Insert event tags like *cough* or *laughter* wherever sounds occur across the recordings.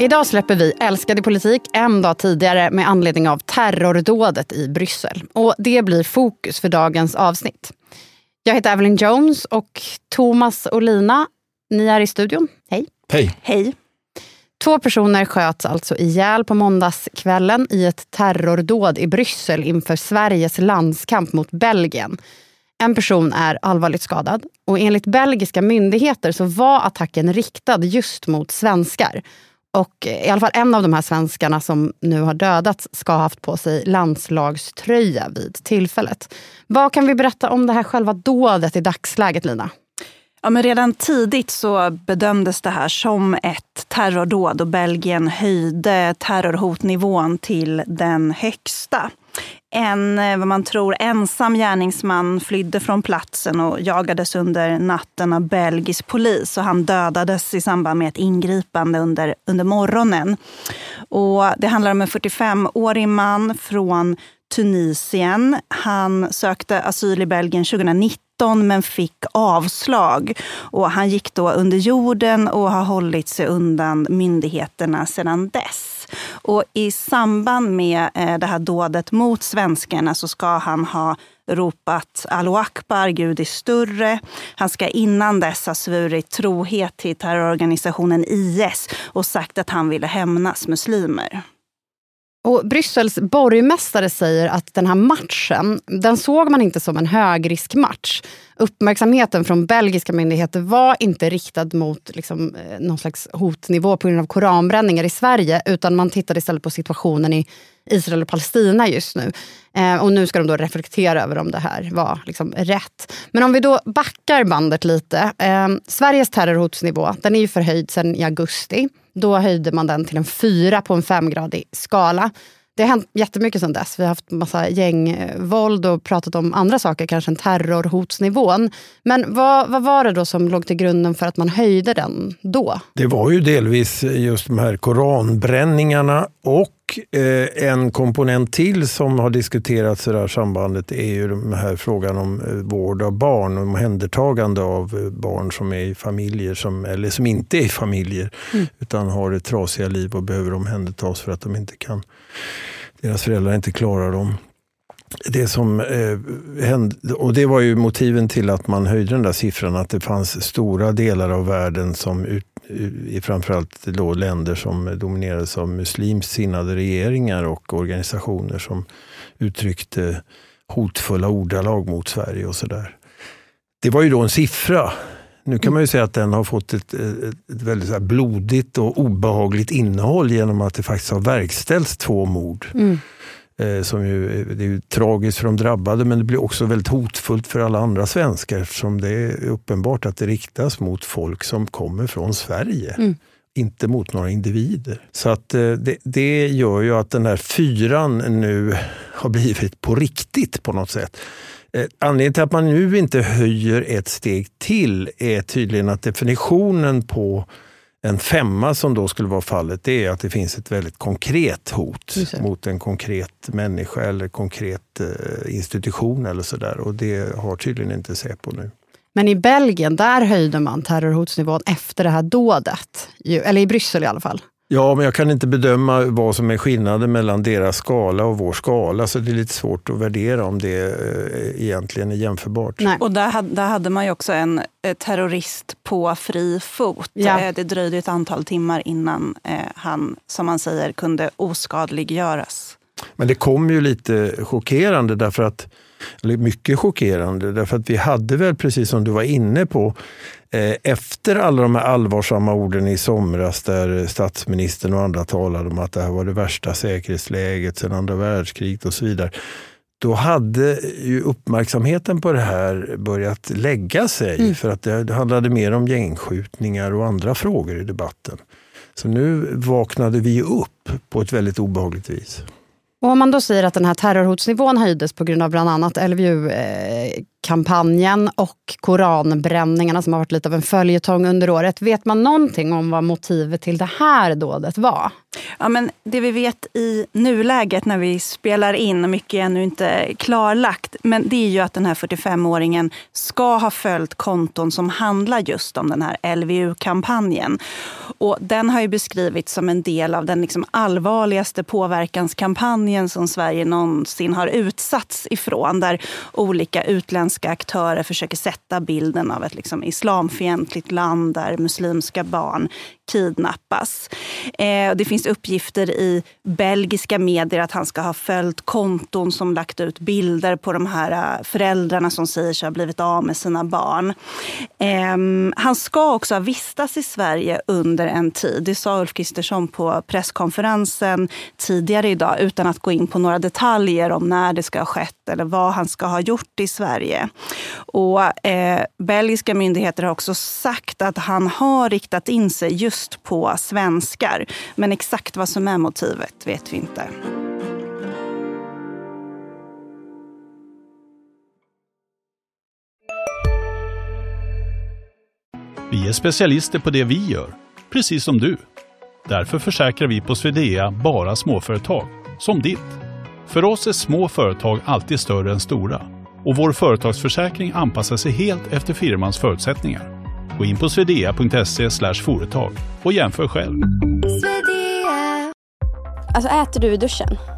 Idag släpper vi Älskade politik en dag tidigare med anledning av terrordådet i Bryssel. Och det blir fokus för dagens avsnitt. Jag heter Evelyn Jones och Thomas och Lina, ni är i studion. Hej. Hej. Hej. Två personer sköts alltså ihjäl på måndagskvällen i ett terrordåd i Bryssel inför Sveriges landskamp mot Belgien. En person är allvarligt skadad och enligt belgiska myndigheter så var attacken riktad just mot svenskar. Och eh, i alla fall en av de här svenskarna som nu har dödats ska ha haft på sig landslagströja vid tillfället. Vad kan vi berätta om det här själva dådet i dagsläget, Lina? Ja, men redan tidigt så bedömdes det här som ett terrordåd och Belgien höjde terrorhotnivån till den högsta. En, eh, vad man tror, ensam gärningsman flydde från platsen och jagades under natten av belgisk polis. Och han dödades i samband med ett ingripande under, under morgonen. Och det handlar om en 45-årig man från Tunisien. Han sökte asyl i Belgien 2019 men fick avslag. Och han gick då under jorden och har hållit sig undan myndigheterna sedan dess. Och I samband med eh, det här dådet mot svenskarna så ska han ha ropat Allahu Akbar, Gud är större. Han ska innan dess ha svurit trohet till terrororganisationen IS och sagt att han ville hämnas muslimer. Och Bryssels borgmästare säger att den här matchen, den såg man inte som en högriskmatch. Uppmärksamheten från belgiska myndigheter var inte riktad mot liksom, eh, någon slags hotnivå på grund av koranbränningar i Sverige, utan man tittade istället på situationen i Israel och Palestina just nu. Eh, och nu ska de då reflektera över om det här var liksom rätt. Men om vi då backar bandet lite. Eh, Sveriges terrorhotsnivå, den är ju förhöjd sedan i augusti. Då höjde man den till en fyra på en femgradig skala. Det har hänt jättemycket sedan dess. Vi har haft massa gängvåld och pratat om andra saker, kanske än terrorhotsnivån. Men vad, vad var det då som låg till grunden för att man höjde den då? Det var ju delvis just de här koranbränningarna och eh, en komponent till som har diskuterats i det här sambandet är ju den här frågan om eh, vård av barn och omhändertagande av eh, barn som är i familjer, som, eller som inte är i familjer, mm. utan har ett trasiga liv och behöver omhändertas för att de inte kan deras föräldrar inte klarar dem. Det som eh, hände, och det var ju motiven till att man höjde den där siffran, att det fanns stora delar av världen som ut, Eh, i framförallt då länder som dominerades av muslimskt sinnade regeringar och organisationer som uttryckte hotfulla ordalag mot Sverige och sådär. Det var ju då en siffra. Nu kan man ju säga att den har fått ett, eh, ett väldigt blodigt och obehagligt innehåll genom att det faktiskt har verkställts två mord. Mm. Eh, som ju, det är ju tragiskt för de drabbade men det blir också väldigt hotfullt för alla andra svenskar eftersom det är uppenbart att det riktas mot folk som kommer från Sverige. Mm. Inte mot några individer. Så att eh, det, det, gör ju att den här fyran nu *laughs* har blivit på riktigt på något sätt. Eh, anledningen till att man nu inte höjer ett steg till är tydligen att definitionen på en femma som då skulle vara fallet, det är att det finns ett väldigt konkret hot mot en konkret människa eller konkret eh, institution eller sådär. Och det har tydligen inte Säpo nu. Men i Belgien, där höjde man terrorhotsnivån efter det här dådet. Eller i Bryssel i alla fall. Ja, men jag kan inte bedöma vad som är skillnaden mellan deras skala och vår skala. Så det är lite svårt att värdera om det eh, egentligen är jämförbart. Nej. Och där, där hade man ju också en eh, terrorist på fri fot. Ja. Eh, det dröjde ett antal timmar innan han, som man säger, kunde oskadliggöras. Men det kom ju lite chockerande därför att eller mycket chockerande, därför att vi hade väl, precis som du var inne på, Eh, efter alla de här allvarsamma orden i somras där statsministern och andra talade om att det här var det värsta säkerhetsläget sedan andra världskriget och så vidare. Då hade ju uppmärksamheten på det här börjat lägga sig mm. för att det handlade mer om gängskjutningar och andra frågor i debatten. Så nu vaknade vi upp på ett väldigt obehagligt vis. Och om man då säger att den här terrorhotsnivån höjdes på grund av bland annat LVU-kampanjen och koranbränningarna som har varit lite av en följetong under året. Vet man någonting om vad motivet till det här dådet var? Ja, men det vi vet i nuläget när vi spelar in, mycket är ännu inte klarlagt, men det är ju att den här 45-åringen ska ha följt konton som handlar just om den här LVU-kampanjen. Och den har ju beskrivits som en del av den liksom allvarligaste påverkanskampanjen som Sverige någonsin har utsatts ifrån. Där olika utländska aktörer försöker sätta bilden av ett liksom islamfientligt land där muslimska barn kidnappas. Eh, det finns uppgifter i belgiska medier att han ska ha följt konton som lagt ut bilder på de här eh, föräldrarna som säger sig ha blivit av med sina barn. Eh, han ska också ha vistats i Sverige under en tid. Det sa Ulf Kristersson på presskonferensen tidigare idag utan att att gå in på några detaljer om när det ska ha skett eller vad han ska ha gjort i Sverige. Och eh, belgiska myndigheter har också sagt att han har riktat in sig just på svenskar. Men exakt vad som är motivet vet vi inte. Vi är specialister på det vi gör, precis som du. Därför försäkrar vi på Swedea bara småföretag, som ditt. För oss är små företag alltid större än stora och vår företagsförsäkring anpassar sig helt efter firmans förutsättningar. Gå in på swedea.se företag och jämför själv. Alltså äter du i duschen?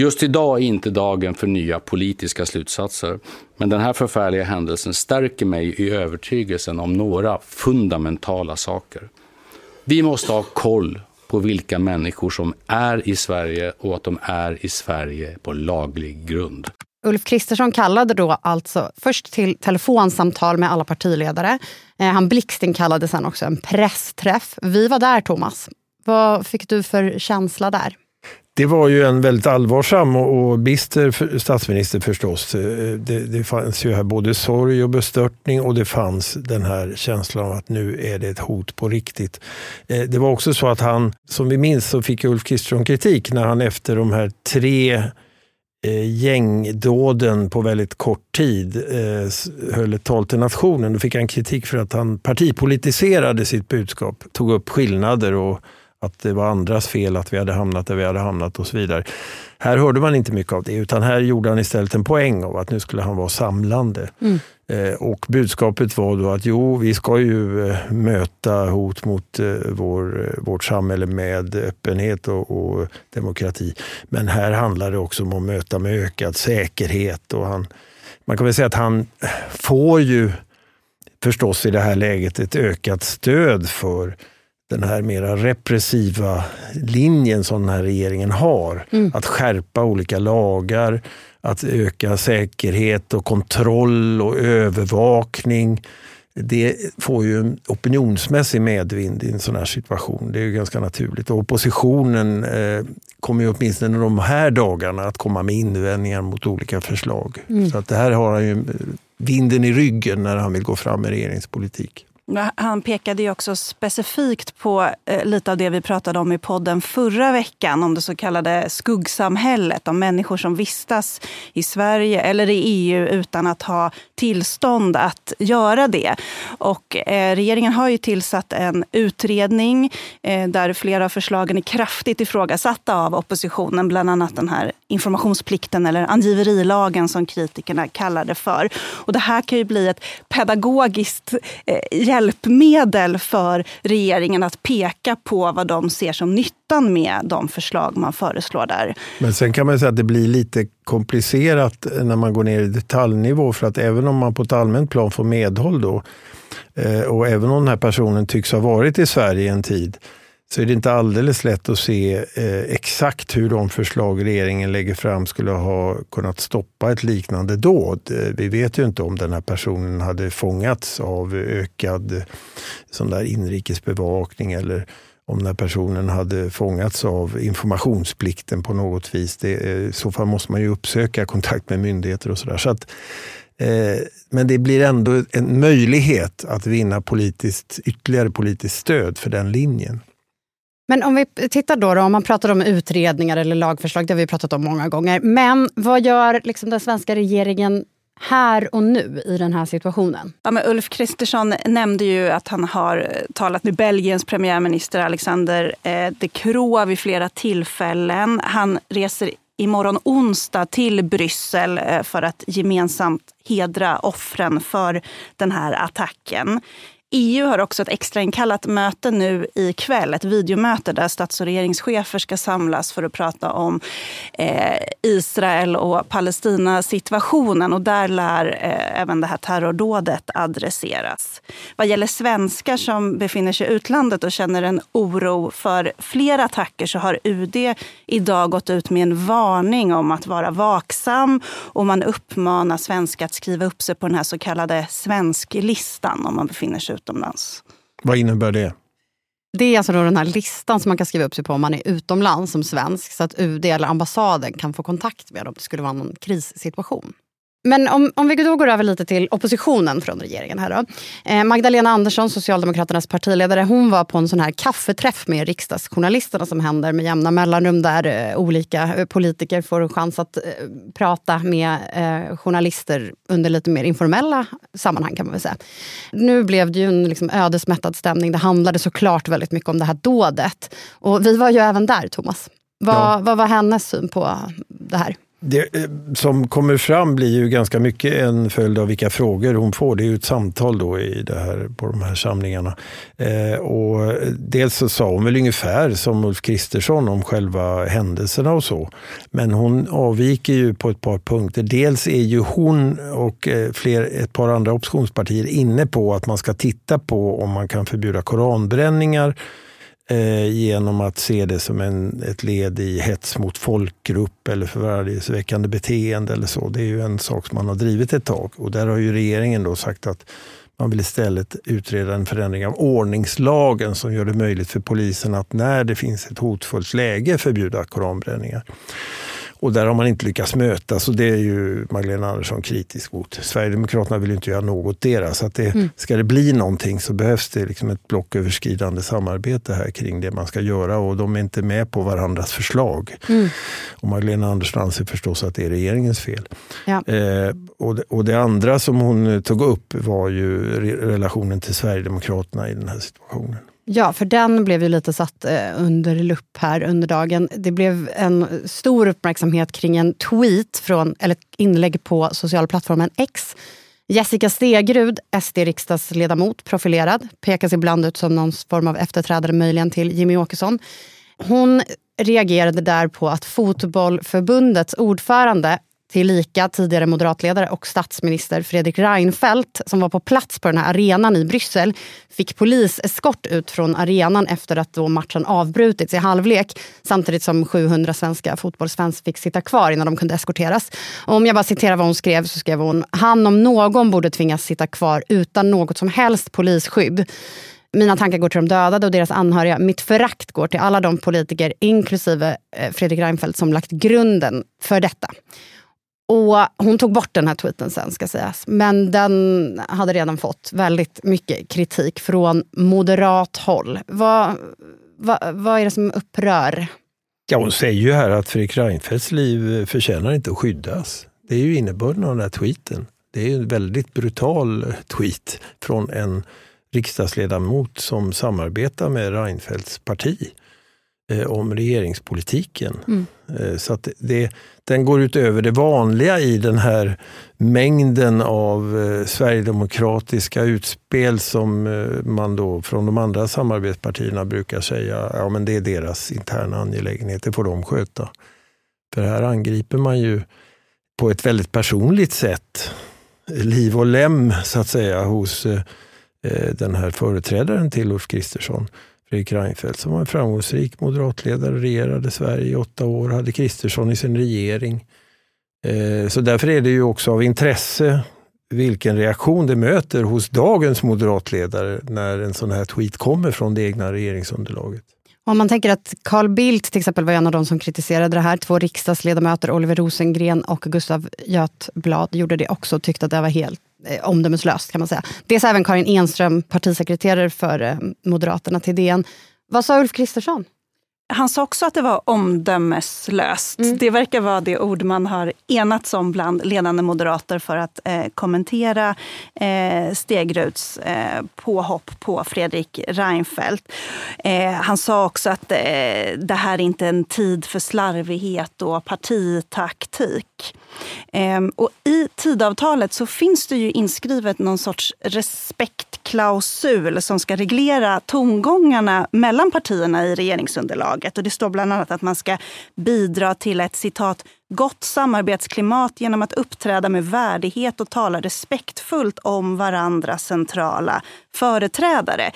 Just idag är inte dagen för nya politiska slutsatser, men den här förfärliga händelsen stärker mig i övertygelsen om några fundamentala saker. Vi måste ha koll på vilka människor som är i Sverige och att de är i Sverige på laglig grund. Ulf Kristersson kallade då alltså först till telefonsamtal med alla partiledare. Eh, han blixtinkallade sen också en pressträff. Vi var där, Thomas. Vad fick du för känsla där? Det var ju en väldigt allvarsam och, bister statsminister förstås. Eh, det, det fanns ju här både sorg och bestörtning och det fanns den här känslan av att nu är det ett hot på riktigt. Eh, det var också så att han, som vi minns, så fick Ulf Kristersson kritik när han efter de här tre eh, gängdåden på väldigt kort tid höll ett tal till nationen. Då fick han kritik för att han partipolitiserade sitt budskap, tog upp skillnader och att det var andras fel att vi hade hamnat där vi hade hamnat och så vidare. Här hörde man inte mycket av det, utan här gjorde han istället en poäng av att nu skulle han vara samlande. Mm. Eh, och budskapet var då att jo, vi ska ju eh, möta hot mot eh, vår, vårt samhälle med öppenhet och, och, demokrati. Men här handlar det också om att möta med ökad säkerhet. Och han, man kan väl säga att han får ju förstås i det här läget ett ökat stöd för den här mera repressiva linjen som den här regeringen har. Mm. Att skärpa olika lagar, att öka säkerhet och kontroll och övervakning. Det får ju en opinionsmässig medvind i en sån här situation. Det är ju ganska naturligt. Och oppositionen eh, kommer ju åtminstone de här dagarna att komma med invändningar mot olika förslag. Mm. Så att det här har han ju vinden i ryggen när han vill gå fram med regeringspolitik. Han pekade ju också specifikt på eh, lite av det vi pratade om i podden förra veckan, om det så kallade skuggsamhället, om människor som vistas i Sverige eller i EU utan att ha tillstånd att göra det. Och eh, regeringen har ju tillsatt en utredning eh, där flera av förslagen är kraftigt ifrågasatta av oppositionen, bland annat den här informationsplikten eller angiverilagen som kritikerna kallar det för. Och det här kan ju bli ett pedagogiskt eh, hjälpmedel för regeringen att peka på vad de ser som nyttan med de förslag man föreslår där. Men sen kan man säga att det blir lite komplicerat eh, när man går ner i detaljnivå. För att även om man på ett allmänt plan får medhåll då, eh, och även om den här personen tycks ha varit i Sverige en tid, så är det inte alldeles lätt att se eh, exakt hur de förslag regeringen lägger fram skulle ha kunnat stoppa ett liknande dåd. Eh, vi vet ju inte om den här personen hade fångats av ökad eh, sån där inrikesbevakning eller om den här personen hade fångats av informationsplikten på något vis. Det, eh, I så fall måste man ju uppsöka kontakt med myndigheter och sådär. Så att, eh, men det blir ändå en möjlighet att vinna politiskt, ytterligare politiskt stöd för den linjen. Men om vi tittar då, då, om man pratar om utredningar eller lagförslag, det har vi pratat om många gånger. Men vad gör liksom den svenska regeringen här och nu i den här situationen? Ja, men Ulf Kristersson nämnde ju att han har eh, talat med Belgiens premiärminister Alexander eh, De Croo vid flera tillfällen. Han reser imorgon onsdag till Bryssel eh, för att gemensamt hedra offren för den här attacken. EU har också ett extrainkallat möte nu ikväll, ett videomöte där stats och regeringschefer ska samlas för att prata om eh, Israel och Palestina-situationen. Och där lär eh, även det här terrordådet adresseras. Vad gäller svenskar som befinner sig i utlandet och känner en oro för fler attacker så har UD idag gått ut med en varning om att vara vaksam och man uppmanar svenskar att skriva upp sig på den här så kallade svensklistan om man befinner sig utomlands. Vad innebär det? Det är alltså då den här listan som man kan skriva upp sig på om man är utomlands som svensk så att UD eller ambassaden kan få kontakt med om det skulle vara någon krissituation. Men om, om vi då går över lite till oppositionen från regeringen. här då. Eh, Magdalena Andersson, Socialdemokraternas partiledare, hon var på en sån här kaffeträff med riksdagsjournalisterna som händer med jämna mellanrum där eh, olika eh, politiker får chans att eh, prata med eh, journalister under lite mer informella sammanhang kan man väl säga. Nu blev det ju en liksom, ödesmättad stämning. Det handlade såklart väldigt mycket om det här dådet. Och vi var ju även där, Thomas. Vad, ja. vad var hennes syn på det här? Det eh, som kommer fram blir ju ganska mycket en följd av vilka frågor hon får. Det är ju ett samtal då i det här, på de här samlingarna. Eh, och dels så sa hon väl ungefär som Ulf Kristersson om själva händelserna och så. Men hon avviker ju på ett par punkter. Dels är ju hon och eh, fler, ett par andra oppositionspartier inne på att man ska titta på om man kan förbjuda koranbränningar eh, genom att se det som en, ett led i hets mot folkgrupp eller förargelseväckande beteende eller så. Det är ju en sak som man har drivit ett tag och där har ju regeringen då sagt att man vill istället utreda en förändring av ordningslagen som gör det möjligt för polisen att när det finns ett hotfullt läge förbjuda koranbränningar. Och där har man inte lyckats mötas och det är ju Magdalena Andersson kritisk mot. Sverigedemokraterna vill inte göra något deras. Så att det, mm. Ska det bli någonting så behövs det liksom ett blocköverskridande samarbete här kring det man ska göra och de är inte med på varandras förslag. Mm. Och Magdalena Andersson anser förstås att det är regeringens fel. Ja. Eh, och, det, och det andra som hon tog upp var ju relationen till Sverigedemokraterna i den här situationen. Ja, för den blev ju lite satt eh, under lupp här under dagen. Det blev en stor uppmärksamhet kring en tweet, från, eller inlägg på sociala plattformen X. Jessica Stegrud, SD-riksdagsledamot, profilerad, pekas ibland ut som någon form av efterträdare möjligen till Jimmy Åkesson. Hon reagerade där på att Fotbollförbundets ordförande tillika tidigare moderatledare och statsminister Fredrik Reinfeldt som var på plats på den här arenan i Bryssel fick poliseskort ut från arenan efter att då matchen avbrutits i halvlek samtidigt som 700 svenska fotbollsfans fick sitta kvar innan de kunde eskorteras. Och om jag bara citerar vad hon skrev så skrev hon “Han om någon borde tvingas sitta kvar utan något som helst polisskydd” Mina tankar går till de dödade och deras anhöriga. Mitt förakt går till alla de politiker, inklusive eh, Fredrik Reinfeldt, som lagt grunden för detta. Och hon tog bort den här tweeten sen ska sägas. Men den hade redan fått väldigt mycket kritik från moderat håll. Vad, vad, vad är det som upprör? Ja, hon säger ju här att Fredrik Reinfeldts liv förtjänar inte att skyddas. Det är ju innebörden av den här tweeten. Det är en väldigt brutal tweet från en riksdagsledamot som samarbetar med Reinfeldts parti eh, om regeringspolitiken. Mm. Eh, så att det, den går utöver det vanliga i den här mängden av eh, sverigedemokratiska utspel som eh, man då från de andra samarbetspartierna brukar säga ja men det är deras interna angelägenhet, det får de sköta. För här angriper man ju på ett väldigt personligt sätt liv och lem så att säga hos den här företrädaren till Ulf Kristersson. Fredrik Reinfeldt som var en framgångsrik moderatledare, regerade Sverige i åtta år, hade Kristersson i sin regering. Eh, så därför är det ju också av intresse vilken reaktion det möter hos dagens moderatledare när en sån här tweet kommer från det egna regeringsunderlaget. Om man tänker att Carl Bildt till exempel var en av de som kritiserade det här. Två riksdagsledamöter, Oliver Rosengren och Gustav Götblad, gjorde det också och tyckte att det var helt eh, omdömeslöst kan man säga. Det sa även Karin Enström, partisekreterare för eh, Moderaterna till DN. Vad sa Ulf Kristersson? Han sa också att det var omdömeslöst. Mm. Det verkar vara det ord man har enats om bland ledande moderater för att eh, kommentera eh, Stegruds eh, påhopp på Fredrik Reinfeldt. Eh, han sa också att eh, det här är inte en tid för slarvighet och partitaktik. Ehm, och I tidavtalet så finns det ju inskrivet någon sorts klausul som ska reglera tongångarna mellan partierna i regeringsunderlaget. Och det står bland annat att man ska bidra till ett citat gott samarbetsklimat genom att uppträda med värdighet och tala respektfullt om varandras centrala företrädare.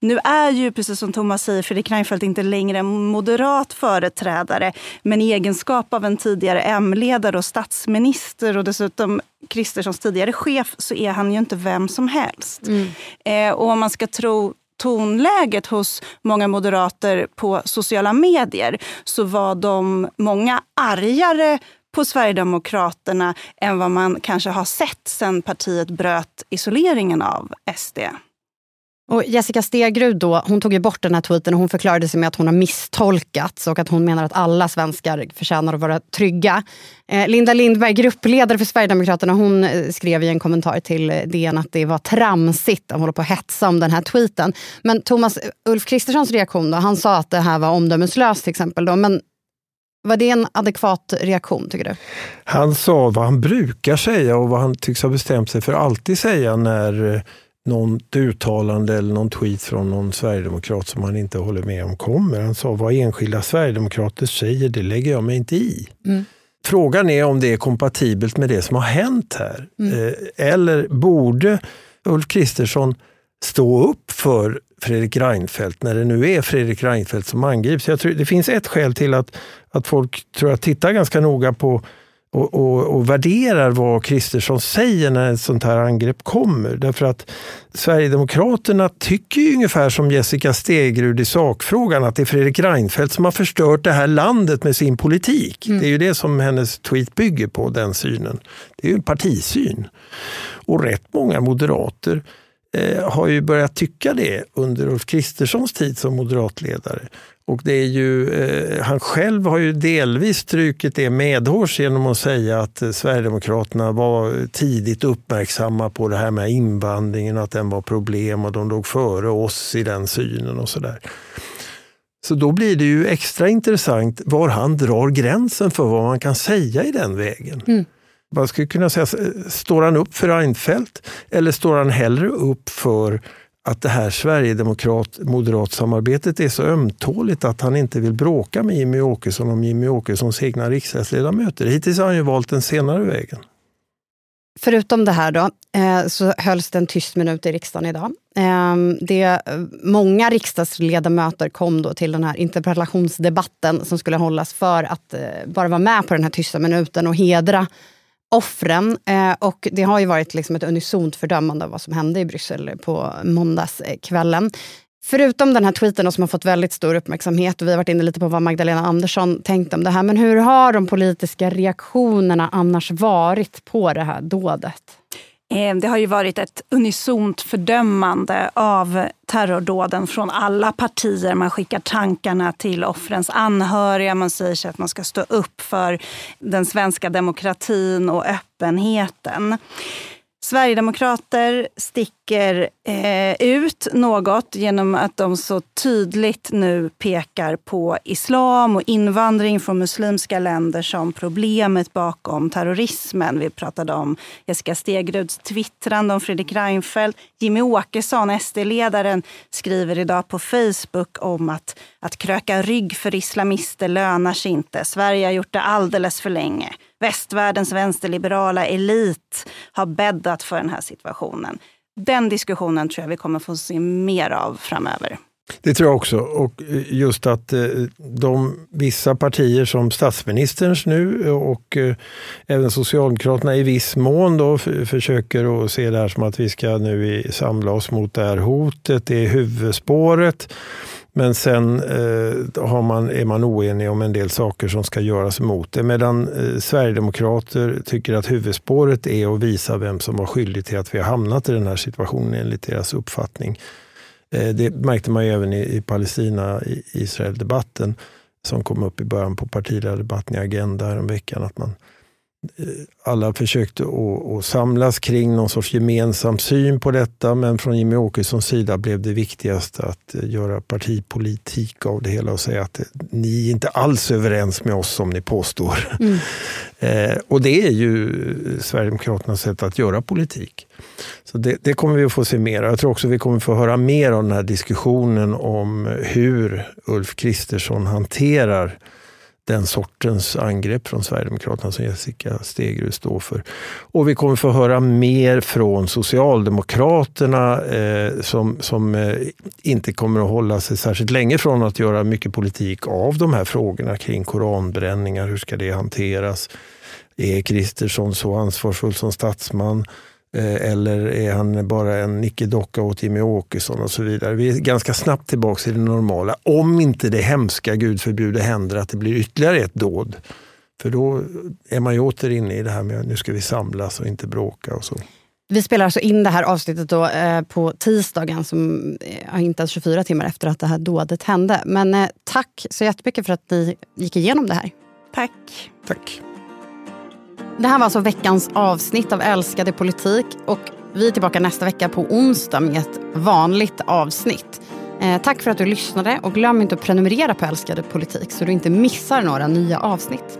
Nu är ju, precis som Thomas säger, Fredrik Reinfeldt inte längre en moderat företrädare. Men i egenskap av en tidigare M-ledare och statsminister och dessutom Kristerssons tidigare chef så är han ju inte vem som helst. Mm. Eh, och om man ska tro tonläget hos många moderater på sociala medier så var de många argare på Sverigedemokraterna än vad man kanske har sett sen partiet bröt isoleringen av SD. Och Jessica Stegrud då, hon tog ju bort den här tweeten och hon förklarade sig med att hon har misstolkats och att hon menar att alla svenskar förtjänar att vara trygga. Eh, Linda Lindberg, gruppledare för Sverigedemokraterna, hon eh, skrev i en kommentar till eh, DN att det var tramsigt att hålla på och hetsa om den här tweeten. Men Thomas, Ulf Kristerssons reaktion då, han sa att det här var omdömeslöst till exempel. Då, men var det en adekvat reaktion tycker du? Han sa vad han brukar säga och vad han tycks ha bestämt sig för att alltid säga när något uttalande eller någon tweet från någon sverigedemokrat som han inte håller med om kommer. Han sa vad enskilda sverigedemokrater säger, det lägger jag mig inte i. Mm. Frågan är om det är kompatibelt med det som har hänt här. Mm. Eh, eller borde Ulf Kristersson stå upp för Fredrik Reinfeldt när det nu är Fredrik Reinfeldt som angrips? Jag tror, det finns ett skäl till att, att folk tror jag tittar ganska noga på och, och, och värderar vad Kristersson säger när ett sånt här angrepp kommer. Därför att Sverigedemokraterna tycker ju ungefär som Jessica Stegrud i sakfrågan, att det är Fredrik Reinfeldt som har förstört det här landet med sin politik. Mm. Det är ju det som hennes tweet bygger på, den synen. Det är ju en partisyn. Och rätt många moderater eh, har ju börjat tycka det under Ulf Kristerssons tid som moderatledare. Och det är ju, eh, han själv har ju delvis strukit det medhårs genom att säga att eh, Sverigedemokraterna var tidigt uppmärksamma på det här med invandringen, att den var problem och de låg före oss i den synen och sådär. Så då blir det ju extra intressant var han drar gränsen för vad man kan säga i den vägen. Mm. Man skulle kunna säga, står han upp för Reinfeldt eller står han hellre upp för att det här Sverigedemokrat-moderat-samarbetet är så ömtåligt att han inte vill bråka med Jimmy Åkesson om Jimmy Åkessons egna riksdagsledamöter. Hittills har han ju valt den senare vägen. Förutom det här då, eh, så hölls det en tyst minut i riksdagen idag. Ehm, det, många riksdagsledamöter kom då till den här interpellationsdebatten som skulle hållas för att eh, bara vara med på den här tysta minuten och hedra offren. Eh, och det har ju varit liksom ett unisont fördömande av vad som hände i Bryssel på måndagskvällen. Förutom den här tweeten som har fått väldigt stor uppmärksamhet och vi har varit inne lite på vad Magdalena Andersson tänkte om det här. Men hur har de politiska reaktionerna annars varit på det här dådet? Eh, det har ju varit ett unisont fördömande av terrordåden från alla partier. Man skickar tankarna till offrens anhöriga. Man säger sig att man ska stå upp för den svenska demokratin och öppenheten. Sverigedemokrater sticker eh, ut något genom att de så tydligt nu pekar på islam och invandring från muslimska länder som problemet bakom terrorismen. Vi pratade om Jessica Stegruds twittrande om Fredrik Reinfeldt. Jimmy Åkesson, SD-ledaren, skriver idag på Facebook om att, att kröka rygg för islamister lönar sig inte. Sverige har gjort det alldeles för länge västvärldens vänsterliberala elit har bäddat för den här situationen. Den diskussionen tror jag vi kommer få se mer av framöver. Det tror jag också. Och eh, just att eh, de vissa partier som statsministerns nu och eh, även Socialdemokraterna i viss mån då försöker att se det här som att vi ska nu samla oss mot det här hotet. Det är huvudspåret. Men sen eh, har man, är man oenig om en del saker som ska göras mot det. Medan eh, Sverigedemokrater tycker att huvudspåret är att visa vem som var skyldig till att vi har hamnat i den här situationen enligt deras uppfattning. Eh, det märkte man ju även i, i Palestina-Israel-debatten som kom upp i början på partiledardebatten i Agenda veckan att man Eh, alla försökte att, samlas kring någon sorts gemensam syn på detta men från Jimmy Åkessons sida blev det viktigast att eh, göra partipolitik av det hela och säga att eh, ni är inte alls överens med oss som ni påstår. Mm. *laughs* eh, och det är ju Sverigedemokraternas sätt att göra politik. Så det, det, kommer vi att få se mer Jag tror också vi kommer få höra mer av den här diskussionen om hur Ulf Kristersson hanterar den sortens angrepp från Sverigedemokraterna som Jessica Stegrud står för. Och vi kommer få höra mer från Socialdemokraterna eh, som, som eh, inte kommer att hålla sig särskilt länge från att göra mycket politik av de här frågorna kring koranbränningar. Hur ska det hanteras? Är Kristersson så ansvarsfull som statsman? Eh, eller är han bara en nickedocka åt Jimmie Åkesson och så vidare. Vi är ganska snabbt tillbaka i det normala. Om inte det hemska, gud förbjude, händer att det blir ytterligare ett dåd. För då är man ju åter inne i det här med att nu ska vi samlas och inte bråka och så. Vi spelar alltså in det här avsnittet då, eh, på tisdagen, som är inte ens 24 timmar efter att det här dådet hände. Men eh, tack så jättemycket för att ni gick igenom det här. Tack. Tack. Det här var alltså veckans avsnitt av Älskade politik. Och vi är tillbaka nästa vecka på onsdag med ett vanligt avsnitt. Eh, tack för att du lyssnade och glöm inte att prenumerera på Älskade politik så du inte missar några nya avsnitt.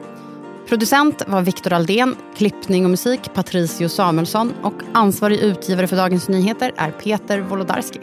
Producent var Viktor Aldén, klippning och musik Patricio Samuelsson och ansvarig utgivare för Dagens Nyheter är Peter Wolodarski.